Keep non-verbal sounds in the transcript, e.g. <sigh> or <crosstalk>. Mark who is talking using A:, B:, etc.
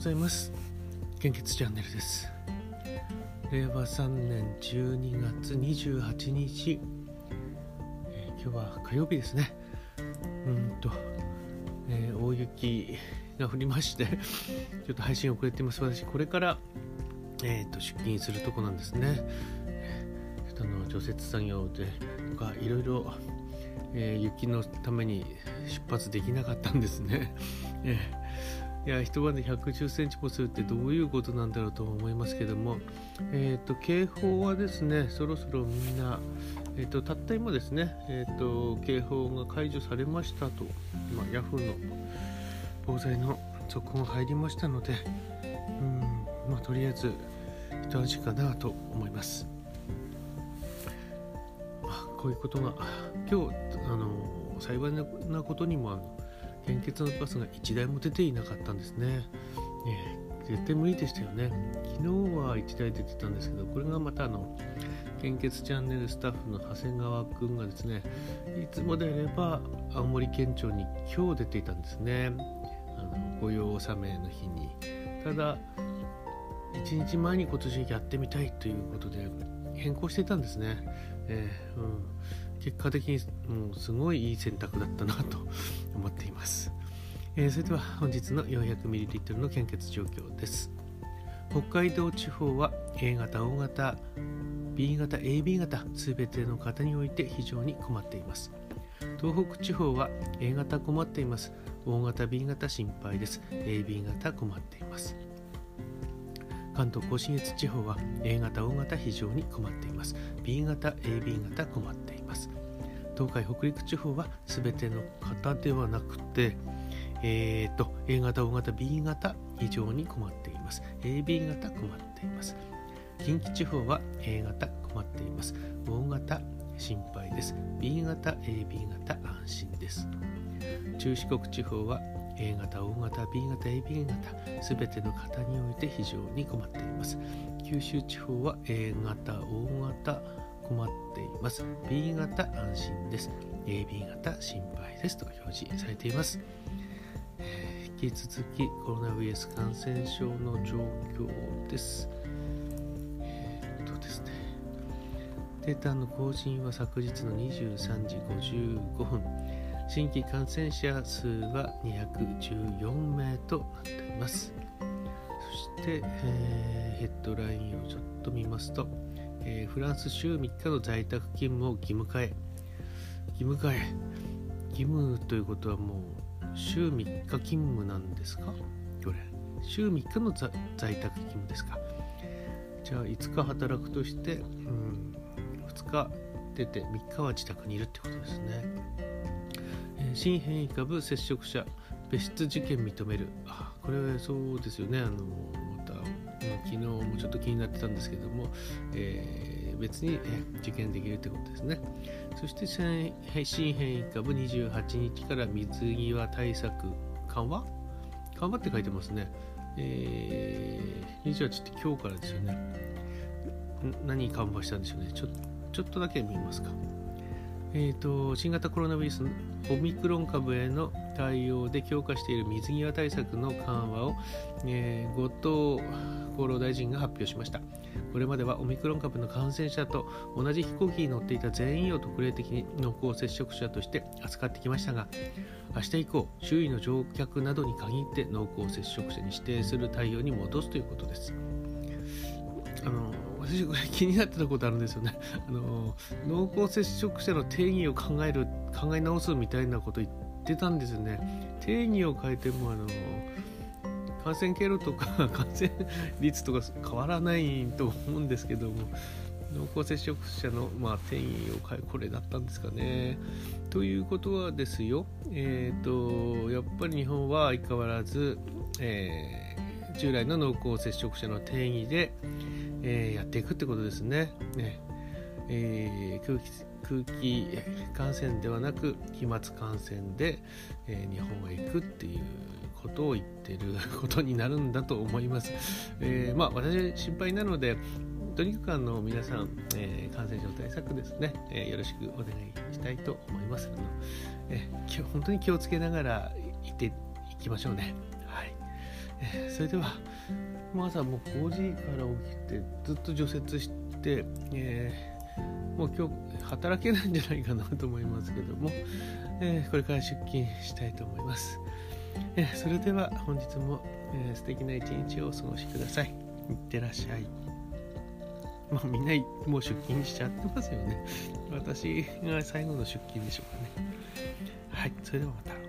A: ございます。献血チャンネルです。令和3年12月28日、えー、今日は火曜日ですね。うんと、えー、大雪が降りましてちょっと配信遅れてます。私これからえーと、出勤するとこなんですね。人の除雪作業でとかいろいろ、え、雪のために出発できなかったんですね。えー、いや一晩で110センチもするってどういうことなんだろうと思いますけども、えーと、警報はですねそろそろみんな、えーと、たった今ですね、えーと、警報が解除されましたと、まあ、ヤフーの防災の速報が入りましたので、うんまあ、とりあえず一味かなと思います。まあ、こういうことが今日あの幸いなことにもあの献血のバスが1台も出ていなかったんですね。えー、絶対無理でしたよね。昨日は1台出てたんですけど、これがまたあの献血チャンネルスタッフの長谷川くんがですね、いつもであれば青森県庁に今日出ていたんですね。あの御用納めの日に。ただ、1日前に今年やってみたいということで変更していたんですね、えー、うん、結果的にもうすごいいい選択だったなと思っています、えー、それでは本日の 400ml の献血状況です。北海道地方は A 型 O 型 B 型 AB 型すべての方において非常に困っています。東北地方は A 型困っています。O 型 B 型心配です。AB 型困っています。関東甲信越地方は A 型 O 型非常に困っています。B 型 AB 型困っています。東海北陸地方は全ての方ではなくてえーと、A 型 O 型 B 型非常に困っています。AB 型困っています。近畿地方は A 型困っています。O 型心配です。B 型 AB 型安心です。中四国地方は A 型、O 型、B 型、AB 型、すべての方において非常に困っています。九州地方は A 型、O 型、困っています。B 型、安心です。AB 型、心配ですと表示されています。引き続きコロナウイルス感染症の状況です。えー、っとですね。データの更新は昨日の23時55分。新規感染者数は214名となっていますそして、えー、ヘッドラインをちょっと見ますと、えー、フランス週3日の在宅勤務を義務化へ義務化へ義務ということはもう週3日勤務なんですか？これ。週3日の在宅勤務ですか？じゃあ5日働くとして、うん、2日出て3日は自宅にいるってことですね。え新変異株接触者別室受験認める。あこれはそうですよね。あの昨日もちょっと気になってたんですけども、えー、別に、え受験できるってことですね。そして新変異株28日から水際対策緩和緩和って書いてますね、えー、28って今日からですよね。何緩和したんでしょうね。ちょちょっとだけ見ますか。えーと、新型コロナウイルスオミクロン株への対応で強化している水際対策の緩和を、えー、後藤厚労大臣が発表しました。これまではオミクロン株の感染者と同じ飛行機に乗っていた全員を特例的に濃厚接触者として扱ってきましたが明日以降周囲の乗客などに限って濃厚接触者に指定する対応に戻すということです。あの <laughs> 気になってたことあるんですよね。<laughs> あの濃厚接触者の定義を考える考え直すみたいなこと言ってたんですよね。定義を変えてもあの感染経路とか <laughs> 感染率とか変わらないと思うんですけども濃厚接触者の、まあ、定義を変えこれだったんですかね。ということはですよ、えーと、やっぱり日本は相変わらず、えー、従来の濃厚接触者の定義で、えー、やっていくってことですね。ねえー、空気空気感染ではなく飛沫感染で、えー、日本へ行くっていうことを言ってることになるんだと思います。えー、まあ私心配なのでとにかくあの皆さん、えー、感染症対策ですね、え、よろしくお願いしたいと思います。あのえー、本当に気をつけながらいていきましょうね。それではもう朝もう5時から起きてずっと除雪して、えー、もう今日働けないんじゃないかなと思いますけども、えー、これから出勤したいと思います、えー、それでは本日も、えー、素敵な一日をお過ごしください。いってらっしゃい。まあみんなもう出勤しちゃってますよね。私が最後の出勤でしょうかね。はいそれではまた。